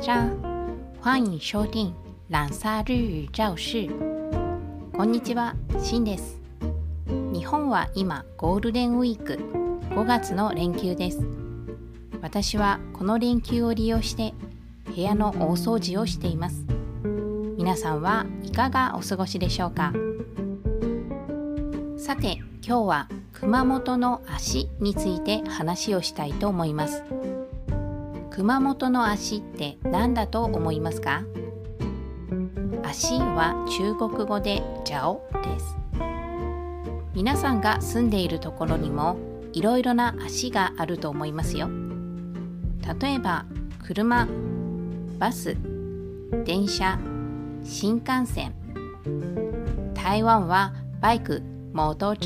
家，欢迎收听ランサー日语教室。こんにちは、シンです。日本は今ゴールデンウィーク5月の連休です。私はこの連休を利用して部屋の大掃除をしています。皆さんはいかがお過ごしでしょうかさて今日は熊本の足について話をしたいと思います。熊本の足って何だと思いますか？足は中国語でジャオです。皆さんが住んでいるところにもいろいろな足があると思いますよ。例えば車バス電車新幹線。台湾はバイクモートー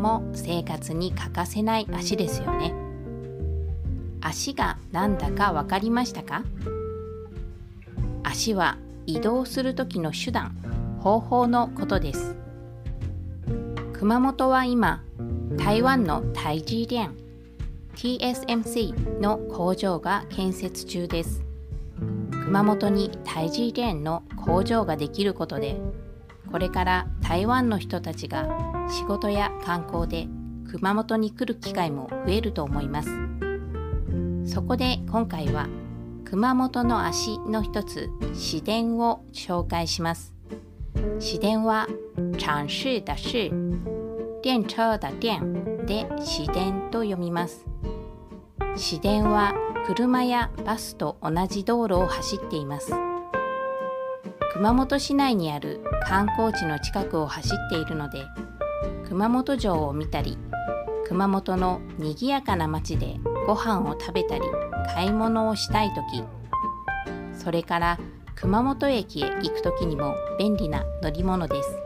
も生活に欠かせない足ですよね。足が何だか分かりましたか？足は移動する時の手段方法のことです。熊本は今台湾の台積電 TSMC の工場が建設中です。熊本に台積電の工場ができることでこれから台湾の人たちが仕事や観光で熊本に来る機会も増えると思います。そこで今回は熊本の足の一つ市電を紹介します。市電は城市的市電車的電で市電と読みます。市電は車やバスと同じ道路を走っています。熊本市内にある観光地の近くを走っているので熊本城を見たり熊本のにぎやかな街でご飯を食べたり買い物をしたい時それから熊本駅へ行く時にも便利な乗り物です。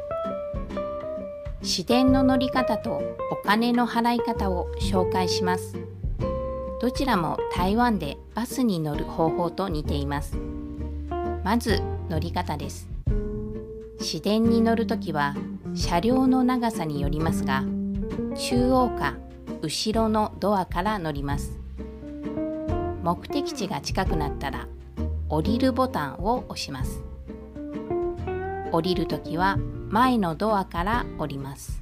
市電の乗り方とお金の払い方を紹介します。どちらも台湾でバスに乗る方法と似ています。まず乗り方です。市電に乗るときは車両の長さによりますが中央か後ろのドアから乗ります。目的地が近くなったら降りるボタンを押します。降りるときは前のドアから降ります。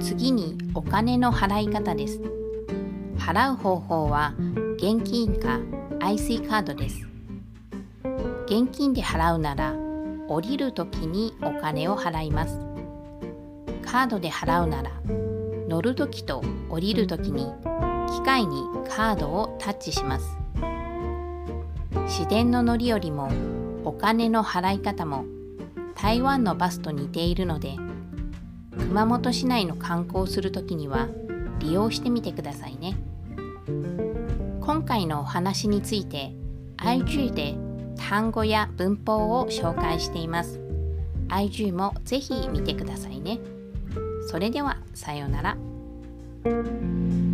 次にお金の払い方です。払う方法は現金か IC カードです。現金で払うなら降りるときにお金を払います。カードで払うなら乗るときと降りるときに機械にカードをタッチします。市電の乗りよりもお金の払い方も台湾のバスと似ているので熊本市内の観光する時には利用してみてくださいね。今回のお話について IG で単語や文法を紹介しています。IG もぜひ見てくださいね。それではさようなら。